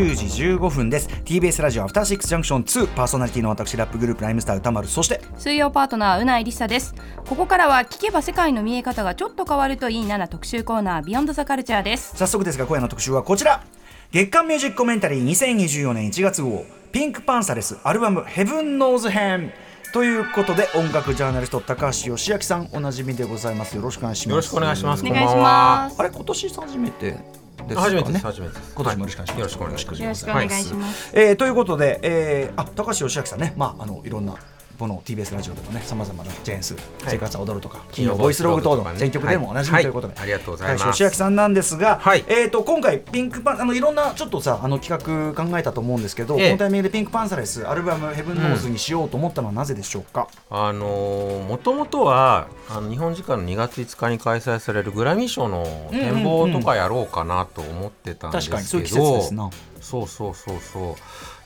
10時15分です。TBS ラジオアフターシックスジャンクション2パーソナリティの私ラップグループライムスター歌丸そして水曜パートナーうないりさです。ここからは聞けば世界の見え方がちょっと変わるといいなな特集コーナービヨンドザカルチャーです。早速ですが今夜の特集はこちら。月間ミュージックコメンタリー2024年1月号ピンクパンサレスアルバムヘブンノーズ編ということで音楽ジャーナリスト高橋義明さんおなじみでございます。よろしくお願いします。よろしくお願いします。お願いします。あれ今年初めてですかね初めてです。初めてです。今年もよろしくお願いします、よろしくお願いします。よろしくお願いします、えーということで、えー、あ高橋義明さんね、まあ、あのいろんなこの TBS ラジオでもねさまざまなジェーンス、生活は踊るとか金曜ボイスログ等の全曲でもおなじみということで、はい。ありがとうございます。高橋義明さんなんですが、はい。えー、と今回ピンクパンあのいろんなちょっとさあの企画考えたと思うんですけど、ええ。このタイミングでピンクパンサレスアルバム「ヘブンノーズ」にしようと思ったのはなぜでしょうか、あのもともとはあの日本時間の2月5日に開催されるグラミー賞の展望とかやろうかなと思ってたんですけど、確かにそういう季節ですな。そうそうそうそう。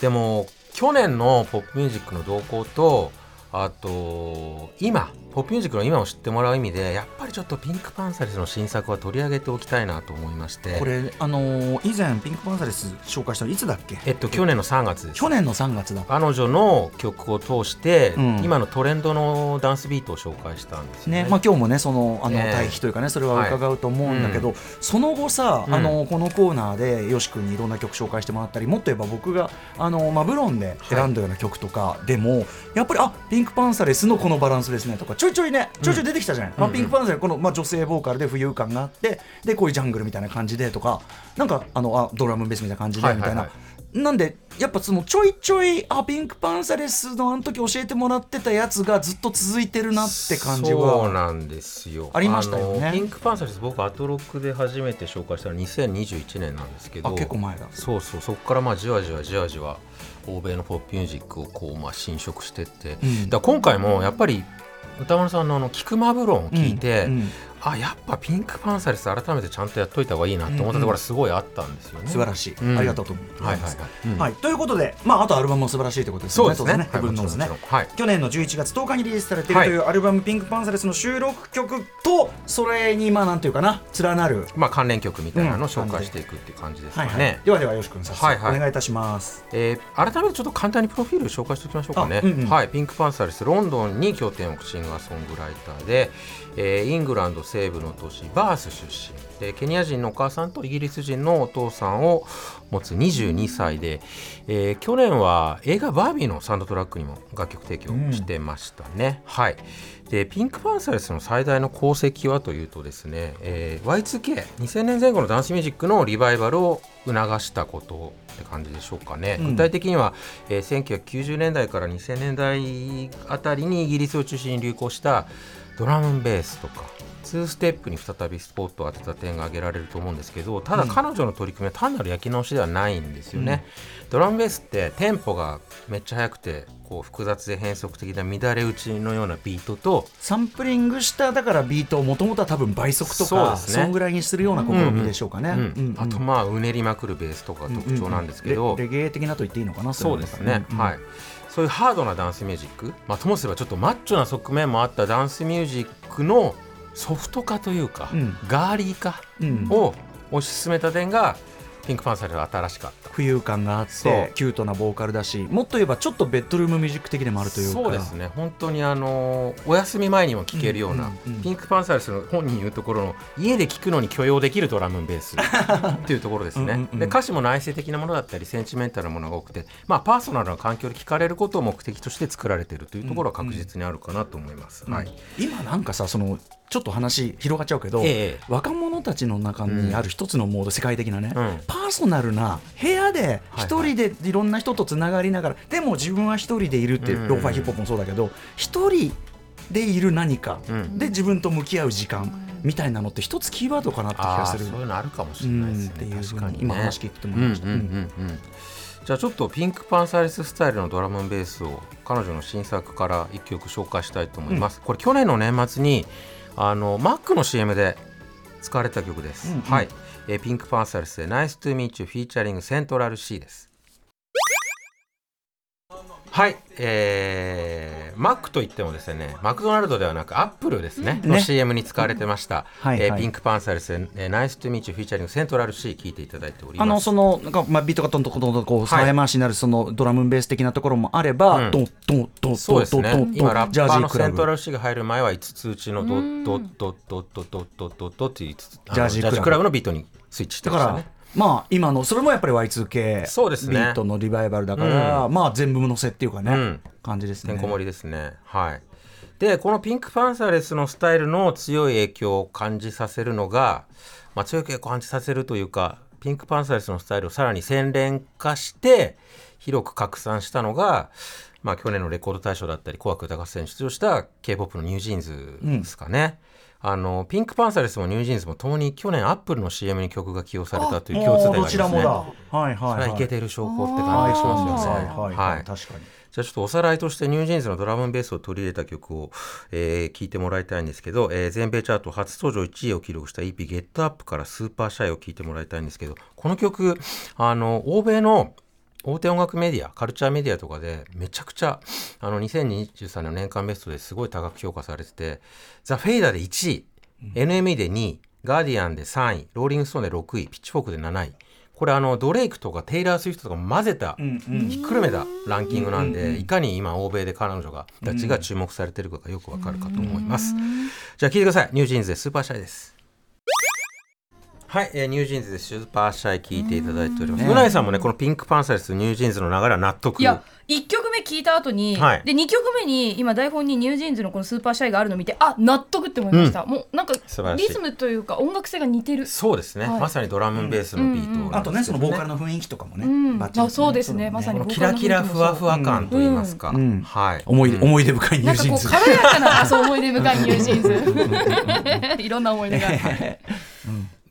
でも去年のポップミュージックの動向とあと今ポップミュージックの今を知ってもらう意味でやっぱりちょっとピンクパンサレスの新作は取り上げておきたいなと思いまして。これ、あのー以前ピンクパンサレス紹介したのいつだっけ？えっと去年の3月です。去年の3月だ彼女の曲を通して、うん。今のトレンドのダンスビートを紹介したんですよね。ねまあ、今日もねそのあのええ。対比というかねそれは伺うと思うんだけど、はその後さ、うん。あのこのコーナーでよし君にいろんな曲紹介してもらったりもっと言えば僕があのマブロンで選んだような曲とかでも、やっぱりあピンクパンサレスのこのバランスですねとかちょいちょいねちょいちょい出てきたじゃない、まあ、うんピンクパンサレスこの、まあ、女性ボーカルで浮遊感があってでこういうジャングルみたいな感じでとかなんかあのあドラムベースみたいな感じでみたいな。はいはい。はいな。んでやっぱそのちょいちょいあピンクパンサレスのあの時教えてもらってたやつがずっと続いてるなって感じはそうなんですよ。ありましたよね。ピンクパンサレス僕アトロックで初めて紹介したのは2021年なんですけど。あ結構前だ。そうそう。そこからまあじわじわじわじわ欧米のポップミュージックをこうまあ侵食してって、うん。だ今回もやっぱり歌丸さんのあの「キクマブロン」を聞いて、うんうん。あやっぱピンクパンサレス改めてちゃんとやっといた方がいいなと思ったところがすごいあったんですよね。素晴らしい、うん。ありがとうと思います。はいはいはい。うん。はい。ということで、まあ、あとアルバムも素晴らしいということですよね、そうですね。ね。はいはい。去年の11月10日にリリースされているというアルバム、ピンクパンサレスの収録曲と、それに、まあ、なんていうかな、連なる。まあ関連曲みたいなのを紹うん。介していくっていう感じですはいはい。かね。ではでは、よし君、早速、はいはい。お願いいたします。えー改めてちょっと簡単にプロフィール紹介しておきましょうかね、あうんうん。はい、ピンクパンサレスロンドンに拠点を置くシンガーソングライターで、えーイングランド西部の都市バース出身。でケニア人のお母さんとイギリス人のお父さんを持つ22歳で、えー去年は映画「バービー」のサウンドトラックにも楽曲提供してましたね、はい。でピンクパンサレスの最大の功績はというとですね、えー Y2K2000 年前後のダンスミュージックのリバイバルを促したことって感じでしょうかね、うん。具体的には、えー1990年代から2000年代あたりにイギリスを中心に流行したドラムンベースとか2ステップに再びスポットを当てた点が挙げられると思うんですけどただ彼女の取り組みは単なる焼き直しではないんですよね、ドラムベースってテンポがめっちゃ速くてこう複雑で変則的な乱れ打ちのようなビートとサンプリングした、だからビートをもともとは多分倍速とか、そね。そんぐらいにするような試みでしょうかね。うんうんうん。あとまあうねりまくるベースとかが特徴なんですけど、レレゲエ的なと言っていいのかな、そうですね、うん。はい。そういうハードなダンスミュージック、まあ、ともすればちょっとマッチョな側面もあったダンスミュージックのソフト化というか、うん。ガーリー化うん。を推し進めた点がピンクパンサルは新しかった。浮遊感があってキュートなボーカルだしもっと言えばちょっとベッドルームミュージック的でもあるというか。そうですね。本当にあのーお休み前にも聴けるような、うんうんうん。ピンクパンサルスの本人言うところの家で聴くのに許容できるドラムンベースっていうところですね。うんうんうんで歌詞も内省的なものだったりセンチメンタルなものが多くて、まあ、パーソナルな環境で聴かれることを目的として作られているというところは確実にあるかなと思います、はい、今なんかさそのちょっと話広がっちゃうけど、ええ。若者たちの中にある一つのモード、世界的なね、うん。パーソナルな部屋ではい一人でいろんな人とつながりながら、でも自分は一人でいるっていう、うん。ローファイヒップホップもそうだけど一人でいる何か、うん。で自分と向き合う時間みたいなのって一つキーワードかなって気がする。そういうのあるかもしうれないですね。んっていう確かに、ね、に今話聞いてて思いました。うんうんうんうん。じゃあちょっとピンクパンサーレススタイルのドラムンベースを彼女の新作から一曲紹介したいと思います、これ去年の年末にあのマックの CM で使われた曲です、うんうん。はい、えーピンクパンサーレスで Nice to meet you フィーチャリングセントラル C ですはい、えー、マックといってもですね、マクドナルドではなくアップルですね、うん。の CM に使われてました、はいはい。えーピンクパンサーでえーナイストゥミーチュフィーチャリングセントラル C 聞いていただいております。あのそのなんかまあビートがトントントントンこう早回しになるそのドラムベース的なところもあれば、うん。ドンドンドンそうですね。ドンドン。今ラッパーのセントラル C が入る前は5つ打ちのドッドッドッドッドッドッドッドッドッっていう5つあのジャージークラブのビートにスイッチしてましたね。まあ今のそれもやっぱり Y2K そうですねビートのリバイバルだから、まあ全部のせっていうかね、うん感じですねてんこ盛りですね。はい。で、このピンクパンサーレスのスタイルの強い影響を感じさせるのが、まあ、強い影響を感じさせるというか、ピンクパンサーレスのスタイルをさらに洗練化して、広く拡散したのが、まあ、去年のレコード大賞だったり、紅白歌合戦に出場した K-POP のニュージーンズですかね。あのピンクパンサーレスもニュージーンズもともに去年アップルの CM に曲が起用されたという共通点がありますね。どちらもだ。はいはいそはい。れはい。けてる証拠って感じがしますよね。はい。はいはい、確かにじゃあちょっとおさらいとしてニュージーンズのドラムベースを取り入れた曲を、えー聞いてもらいたいんですけど、えー全米チャート初登場1位を記録した EP「Get Up から「Super Shy」を聞いてもらいたいんですけどこの曲あの欧米の大手音楽メディアカルチャーメディアとかでめちゃくちゃあの2023年の年間ベストですごい高く評価されてて「ザ・フェイダーで1位 NME で2位ガーディアンで3位ローリングストーンで6位ピッチフォークで7位これあのドレイクとかテイラー・スウィフトとかも混ぜたひっくるめたランキングなんで、いかに今欧米で彼女がたちが注目されてるかがよくわかるかと思います。じゃあ聞いてください。ニュージーンズで Super Shy です。はい、えーニュージーンズで Super Shy 聞いていただいております。うな、いさんもね、このピンクパンサーレスニュージーンズの流れは納得。いや1曲目聞いた後に、はい。で2曲目に今台本にニュージーンズのこの Super Shy があるのを見てあ納得って思いました、もうなんかリズムというか音楽性が似てる。そうですね、はい。まさにドラムベースのビートなんですけど、あとねそのボーカルの雰囲気とかもね、うん。バッチリあそうですね。だまさにキラキラふわふわ感と言いますか、うん。はい。思いうん。思い出深いニュなんかこうージーンズ軽やかなあそう思い出深いニュージーンズ。いろんな思い出が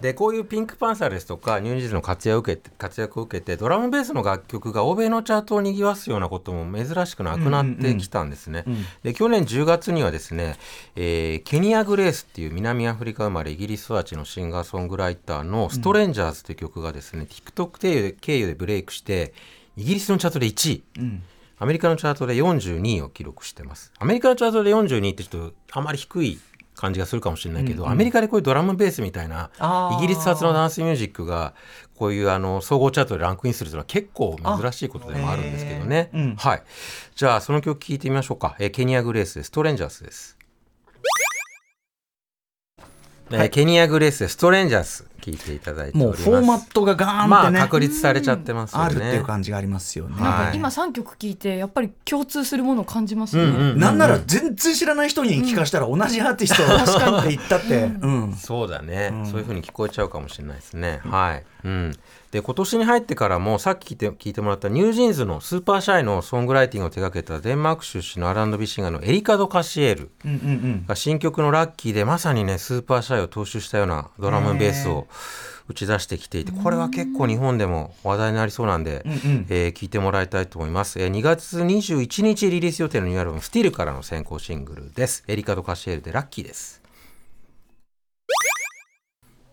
でこういうピンクパンサーですとかニュージーンズの活躍を受けて活躍を受けてドラムベースの楽曲が欧米のチャートを賑わすようなことも珍しくなくなってきたんですね。で去年10月にはですね、えーケニア・グレースっていう南アフリカ生まれイギリス育ちのシンガーソングライターの「Strangers」という曲がですね、TikTok 経由で経由でブレイクしてイギリスのチャートで1位。アメリカのチャートで42位を記録してます。アメリカのチャートで42位ってちょっとあまり低い感じがするかもしれないけど、アメリカでこういうドラムベースみたいなイギリス発のダンスミュージックがこういうあの総合チャートでランクインするというのは結構珍しいことでもあるんですけどね。はい。じゃあその曲聴いてみましょうか。えーケニア・グレースでストレンジャースです。えーケニア・グレースでストレンジャース聴いていただいております。もうフォーマットがガーンってね、まあ確立されちゃってますよね。あるっていう感じがありますよね、はい。今3曲聞いてやっぱり共通するものを感じますね、うんうんなんなら全然知らない人に聞かしたら同じアーティスト確かにって言ったって、うん。そうだね、そういう風に聞こえちゃうかもしれないですね。はい。うん。で、今年に入ってからも、さっき聞いて聞いてもらったニュージーンズの Super Shy のソングライティングを手掛けたデンマーク出身の R&B シンガーのエリカ・ド・カシエールうんうんうん。が新曲の Lucky でまさにね、 Super Shy を踏襲したようなドラムベースを打ち出してきていて、これは結構日本でも話題になりそうなんで、うんうん。えー聞いてもらいたいと思います、えー2月21日リリース予定のニューアルバム「Still」からの先行シングルです。エリカ・ド・カシエールで Lucky です。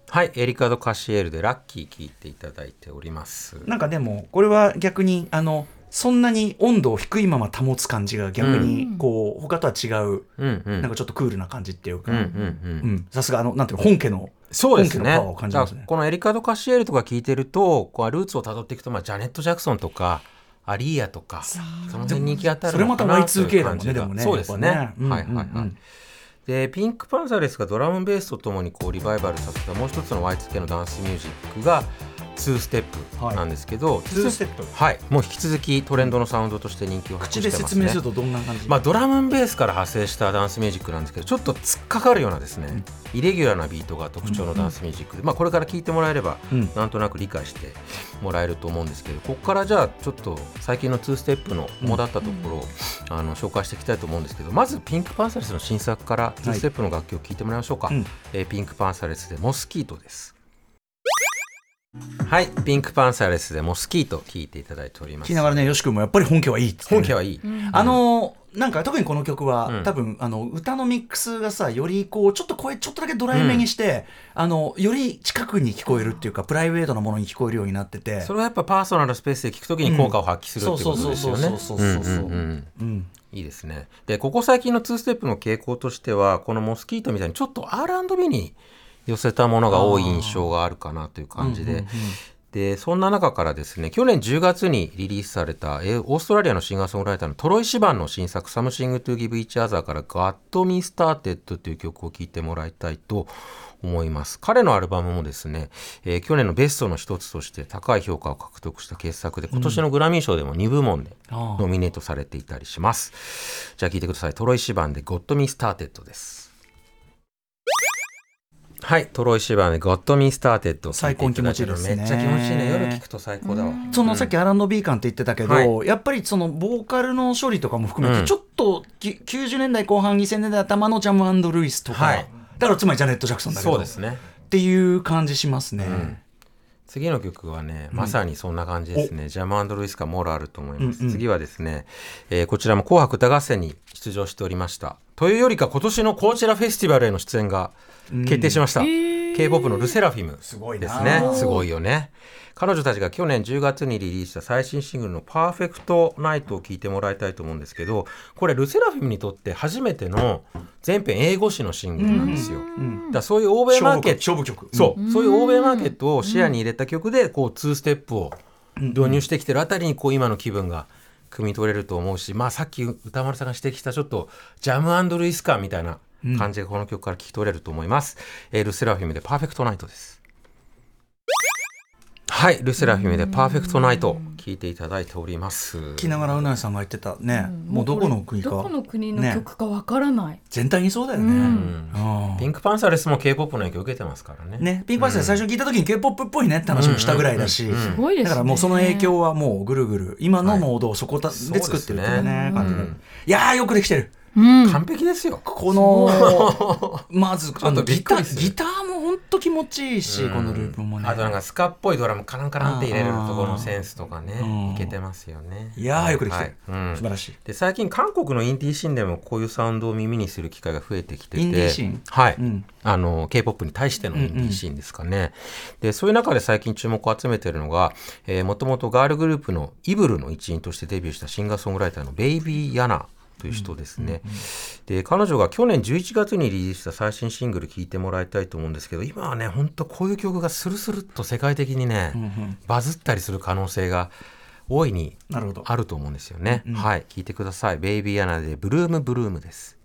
はいエリカ・ド・カシエールでラッキー聞いていただいております。なんかでもこれは逆にあのそんなに温度を低いまま保つ感じが逆にこう、他とは違う、うんうん。なんかちょっとクールな感じっていうか、うんうんうん。うん。さすがあのなんていうの本家のそうですね。ね。このエリカ・ド・カシエールとか聞いてるとこうルーツをたどっていくと、まあ、ジャネット・ジャクソンとかアリーヤとかその辺に行き当たるそれまた Y2K だもんでもねそうですね。ね。はいはいはい、でピンクパンサーレスがドラムベースとともにこうリバイバルさせたもう一つの Y2K のダンスミュージックが2ステップなんですけど、はい2ステップはい。もう引き続きトレンドのサウンドとして人気を博口でしてますね。説明するとどんな感じ、まあ、ドラムベースから派生したダンスミュージックなんですけどちょっと突っかかるようなですね、イレギュラーなビートが特徴のダンスミュージック。で、まあ、これから聴いてもらえれば、うん。なんとなく理解してもらえると思うんですけどここからじゃあちょっと最近の2ステップの主だったところを、あの紹介していきたいと思うんですけどまずピンクパンサレスの新作から2ステップの楽曲を聴いてもらいましょうか、うん。えーピンクパンサレスでモスキートですはいピンクパンサレスでモスキート聴いていただいております。聞きながらねよし君もやっぱり本家はいいっつってね本家はいい、あのなんか特にこの曲は、うん。多分あの歌のミックスがさよりこうちょっと声ちょっとだけドライめにして、あのより近くに聞こえるっていうかプライベートなものに聞こえるようになってて。それはやっぱパーソナルスペースで聞くときに効果を発揮するっていうことですよね。そうそうそうそうそうそう。うんうんうん。うんいいですね。で、ここ最近の2ステップの傾向としては、このモスキートみたいにちょっと R&B に寄せたものが多い印象があるかなという感じで、うんうんうんで、そんな中からですね、去年10月にリリースされた、えーオーストラリアのシンガーソングライターのトロイ・シバンの新作、Something to Give Each Other から Got Me Started という曲を聴いてもらいたいと思います。彼のアルバムもですね、えー去年のベストの一つとして高い評価を獲得した傑作で、今年のグラミー賞でも2部門でノミネートされていたりします。じゃあ聴いてください。トロイ・シバンで Got Me Started です。はい、トロイ・シバンで Got Me Started 最高に気持ちいいですね。めっちゃ気持ちいいね。夜聴くと最高だわ。そのさっき R&B 感って言ってたけど、はやっぱりそのボーカルの処理とかも含めて、うん。ちょっとき90年代後半2000年代頭のジャムルイスとか、はい。だからつまりジャネット・ジャクソンだけど。そうですね。っていう感じしますね。ん次の曲はね、まさにそんな感じですね。ジャムルイスかモラルと思います。うんうん次はですね、えーこちらも紅白歌合戦に出場しておりました。というよりか今年のコーチェラフェスティバルへの出演が決定しました。K-POP のルセラフィム。すごいな。ですね。すごいよね。彼女たちが去年10月にリリースした最新シングルの「パーフェクトナイト」を聴いてもらいたいと思うんですけどこれルセラフィムにとって初めての全編英語詞のシングルなんですよ。だからそういう欧米マーケット勝負曲そう、そういう欧米マーケットを視野に入れた曲で、こう、2ステップを導入してきてるあたりに、こう、今の気分が汲み取れると思うし、まあ、さっき歌丸さんが指摘した、ちょっと、ジャムルイス感みたいな感じがこの曲から聞き取れると思います。えールセラフィムでパーフェクトナイトです。はい、ルセラフィムでパーフェクトナイト、聞いていただいております。聞きながらうなぎさんが言ってたね、もうどこの国か。どこの国のね。曲かわからない、全体にそうだよね。うん。うん。ピンクパンサレスも K-POP の影響を受けてますからね。ね、ピンクパンサー最初に聞いた時に K-POP っぽいねって話もしたぐらいだし、うんうんうんすごいですね。だからもうその影響はもうぐるぐる。今のモードをそこたで作ってるっていうね。感じで。うん。いやーよくできてる。うん完璧ですよ。このまずあょっとびっのギターギターも本当気持ちいいし、このループもね。あとなんかスカっぽいドラムカランカランって入れるところのセンスとかうん。ねいけてますよね。いやーよくできてる、はい。うん。素晴らしい。で最近韓国のインディーシーンでもこういうサウンドを耳にする機会が増えてきてて。インディーシーン？はい、うん。あの K-POP に対してのインディーシーンですかね、でそういう中で最近注目を集めているのがもともとガールグループのイブルの一員としてデビューしたシンガーソングライターのベイビー・ヤナという人ですね、で彼女が去年11月にリリースした最新シングル聴いてもらいたいと思うんですけど今はね本当こういう曲がスルスルっと世界的にね、バズったりする可能性が大いにあると思うんですよね。はい、聞いてください。ベイビーアナでブルームブルームです。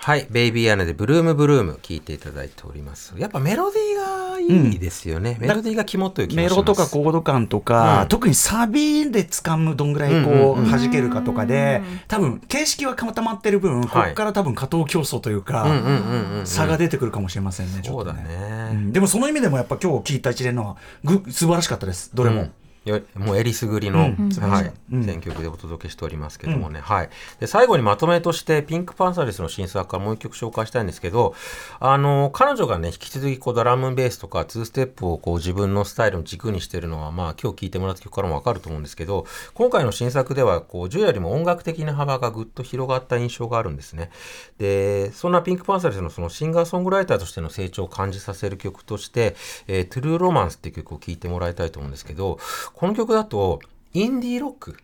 はい、ベイビーアナでブルームブルーム聞いていただいております。やっぱメロディーがいいですよね。メロディーが肝という気がします。メロとかコード感とか、うん。特にサビで掴むどんぐらいこう、うんうんうん弾けるかとかで多分形式は固まってる分、ここから多分加藤競争というか、うんうんうんうん、差が出てくるかもしれませんねちょそうだねね。うん。でもその意味でもやっぱ今日聞いた一連のはぐ素晴らしかったです。どれも、うんよもうえりすぐりの、うん。はいうん。選曲でお届けしておりますけどもね、はい、で最後にまとめとしてピンクパンサレスの新作からもう一曲紹介したいんですけどあの彼女がね引き続きこうドラムベースとか2ステップをこう自分のスタイルの軸にしてるのは、まあ、今日聴いてもらった曲からも分かると思うんですけど今回の新作ではこう従よりも音楽的な幅がぐっと広がった印象があるんですね。でそんなピンクパンサレスのそのシンガーソングライターとしての成長を感じさせる曲として「えートゥルーロマンス」っていう曲を聴いてもらいたいと思うんですけどこの曲だとインディーロック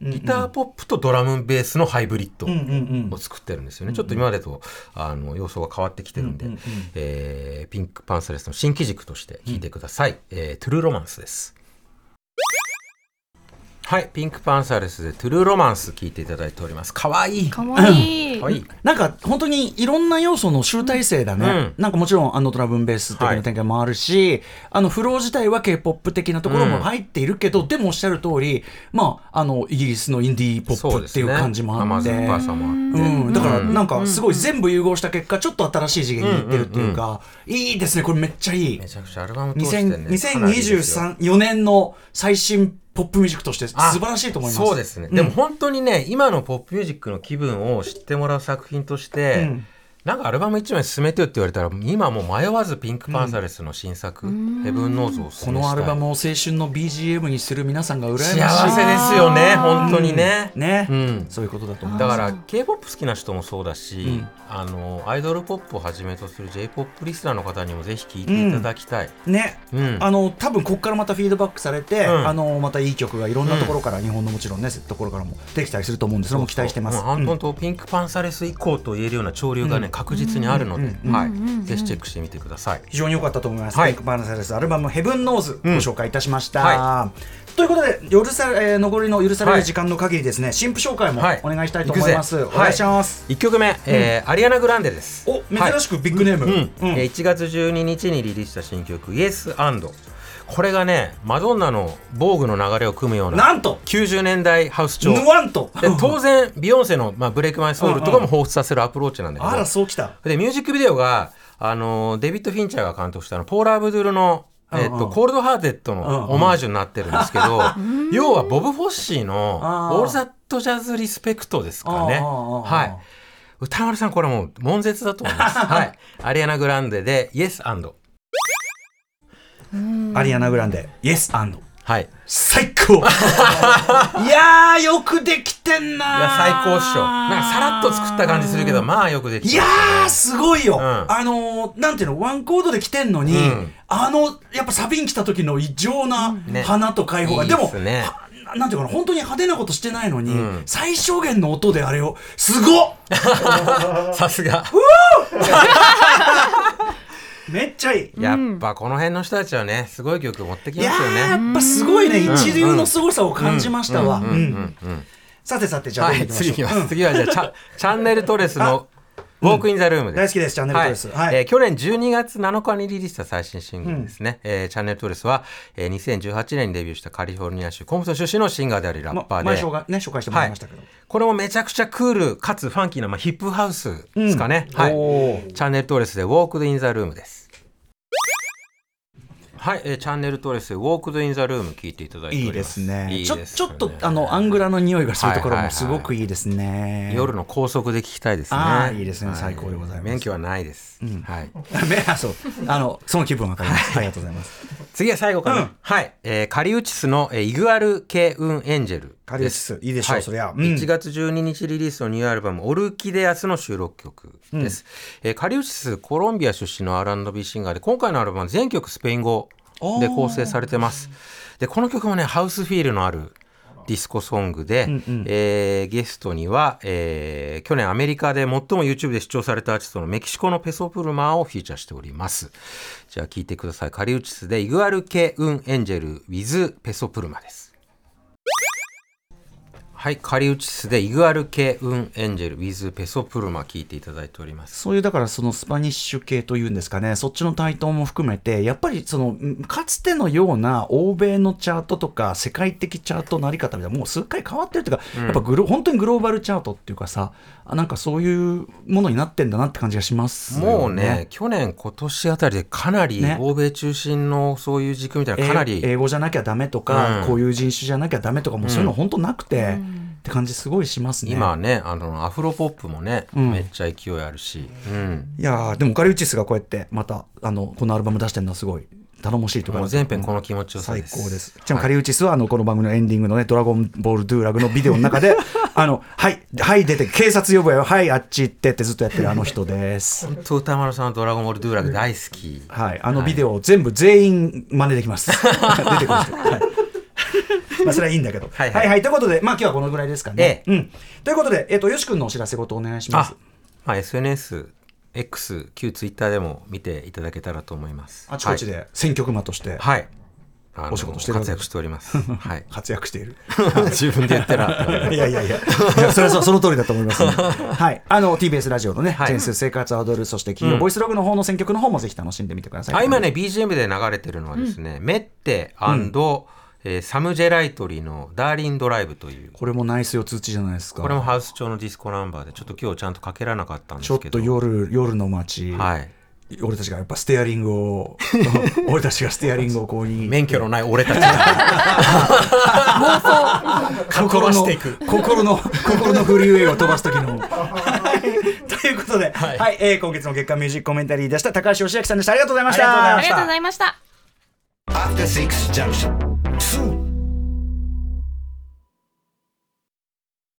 ギターポップとドラムベースのハイブリッドうんうんうん。を作ってるんですよね、ちょっと今までとあの様相が変わってきてるんで、うんうんうん。えーピンクパンサレスの新機軸として聴いてください、えートゥルーロマンスですはいピンクパンサレスでトゥルーロマンス聴いていただいております。かわいい。かわいい。かわいい。なんか本当にいろんな要素の集大成だね、うん。なんかもちろんあのドラムベース的な展開もあるし、あのフロー自体は K-POP 的なところも入っているけど、でもおっしゃる通りまああのイギリスのインディーポップっていう感じもあって、甘酸っぱさもあって、うん、だからうんなんかすごい全部融合した結果ちょっと新しい次元にいってるっていうか、いいですね。これめっちゃいい。めちゃくちゃアルバム通してね2000かなりですよ。2023 4年の最新ポップミュージックとして素晴らしいと思います。そうですね、うん。でも本当にね今のポップミュージックの気分を知ってもらう作品として、うんなんかアルバム1枚進めてよって言われたら今もう迷わずピンクパンサレスの新作「ヘブンノーズ」をこのアルバムを青春の BGM にする皆さんが羨ましい幸せですよね本当にね、ね、うん。そういうことだと思います。だから k p o p 好きな人もそうだし、あのアイドルポップをはじめとする j p o p リスナーの方にもぜひ聴いていただきたい、ね、うん。あの多分ここからまたフィードバックされて、うん。あのまたいい曲がいろんなところから、日本のもちろんねところからもできたりすると思うんでそれも期待してます。う。ん本当、ピンクパンサレス以降と言えるような潮流がね、確実にあるので、はい、ぜひチェックしてみてください。非常に良かったと思います。はいピンクパンサレスアルバムヘブンノーズご紹介いたしました。はということで許さ、えー残りの許される時間の限りですね、新婦紹介もはいお願いしたいと思います。お願いします。一曲目、えーアリアナ・グランデです。お珍しくビッグネーム。うんうんえー1月12日にリリースした新曲「Yes and」これがねマドンナの防具の流れを組むようななんと90年代ハウス調ヌワンと。で当然ビヨンセの、まあ、ブレイク・マイ・ソウルとかも彷彿させるアプローチなんだけどあらそうきた。でミュージックビデオがあのデビッド・フィンチャーが監督したのポーラー・ブドゥルの、えっと Cold Hearted のオマージュになってるんですけど、要はボブ・フォッシーの All That Jazz リスペクトですかね。はい宇多丸さんこれもう悶絶だと思います。はい。アリアナ・グランデで Yes and アリアナグランデ、 Yes and。はい。最高。いやーよくできてんないや最高っしょ。なんかさらっと作った感じするけどまあよくできていやーすごいよ、ん。あのーなんていうの？ワンコードで来てんのに、うん。あのやっぱサビに来た時の異常なね。花と開放が、いいでもっすね。はなんていうかな？本当に派手なことしてないのに、うん。最小限の音であれを。すごっ。さすが。めっちゃいい。やっぱこの辺の人たちはねすごい曲持ってきますよーやね。っぱすごいね、一流の凄さを感じましたわ、さてさてじゃあどんどんはい、次はじゃあ チャチャンネルトレスのウォークインザルームです。大好きですチャンネルトレスはいえー去年12月7日にリリースした最新シングルですね。えーチャンネルトレスは、えー2018年にデビューしたカリフォルニア州コンプトン出身のシンガーでありラッパーで。ま前紹介ね紹介してもらいましたけど、これもめちゃくちゃクールかつファンキーな、まあ、ヒップハウスですかね。うんはい。チャンネルトレスで Walked in the Room です。はい、えーチャンネルトレスで Walked in the Room 聞いていただいております。いいですね。いいちょですちょっとあのアングラの匂いがするところはいはい。はいもすごくいいですね、夜の高速で聞きたいですね。あーいいですね。は最高でございます。免許はないです。はい。めあそう。あのその気分わかります。ありがとうございます。次は最後かな。うん。はい、えーカリウチスの、えーイグアル・ケウン・エンジェル。カリウチスいいでしょうはそりゃ。うん。1月12日リリースのニューアルバム「オルキデアス」の収録曲です、えーカリウチスコロンビア出身の R&B シンガーで今回のアルバムは全曲スペイン語で構成されてます。でこの曲もねハウスフィールのあるディスコソングで、えーゲストには、えー去年アメリカで最も YouTube で視聴されたアーティストのメキシコのペソプルマーをフィーチャーしております。じゃあ聴いてください。カリウチスでイグアル・ケ・ウン・エンジェル with ペソプルマですはい、カリウチスでイグアル・ケ・ウン・エンジェル with ペソプルマ聞いていただいております。そういうだからそのスパニッシュ系というんですかね。そっちの台頭も含めてやっぱりそのんかつてのような欧米のチャートとか世界的チャートのあり方みたいなもうすっかり変わってるというか、やっぱグロ本当にグローバルチャートっていうかさあなんかそういうものになってんだなって感じがしますよもうね去年今年あたりでかなりね。欧米中心のそういう軸みたいなかなり、英英語じゃなきゃダメとか、うん。こういう人種じゃなきゃダメとかもうそういうの本当なくて、って感じすごいしますね。今はねあのアフロポップもね、んめっちゃ勢いあるし、うん、いやーでもカリウチスがこうやってまたあのこのアルバム出してるのはすごい頼もしいとかもう全編この気持ちよさ最高です。ちなみにカリウチスはあのこの番組のエンディングのね「ドラゴンボールドゥーラグ」のビデオの中で あのはいはい出て警察呼ぶよはいあっち行ってってずっとやってるあの人です。本当歌丸さんのドラゴンボールドゥーラグ大好き、はいあのビデオを全部全員真似できます。出てくる人。はいまあそれはいいんだけど。ははい。いはいはい、ということで、まあ今日はこのぐらいですかね。えうん。ということで、えっ、と、よし君のお知らせごとお願いします。あ。、まあ、SNS X 旧ツイッターでも見ていただけたらと思います。あちこちで選曲魔としてはい、お仕事して活躍しております。はい。活躍している。自分で言ってら いやいやいや、いやそれはそその通りだと思います、はい、あの TBS ラジオのね、はい。ジェーン・スー生活は踊る、そして金曜ボイスログの方の選曲の方もぜひ楽しんでみてください。あ今ね BGM で流れてるのはですね、メッテえーサム・ジェライトリーの「Darling Drive」という。これもナイス四つ打ちじゃないですか。これもハウス調のディスコナンバーでちょっと今日ちゃんとかけられなかったんでちょっすけどと夜夜の街、はい。俺たちがやっぱステアリングを 俺たちがステアリングをこうに。免許のない俺たちが。心の心の心のフリーウェイを飛ばす時の。ということで、は、はい。いえー今月の月間ミュージックコメンタリーでした高橋義明さんでした。ありがとうございました。ありがとうございました。After Six Junction.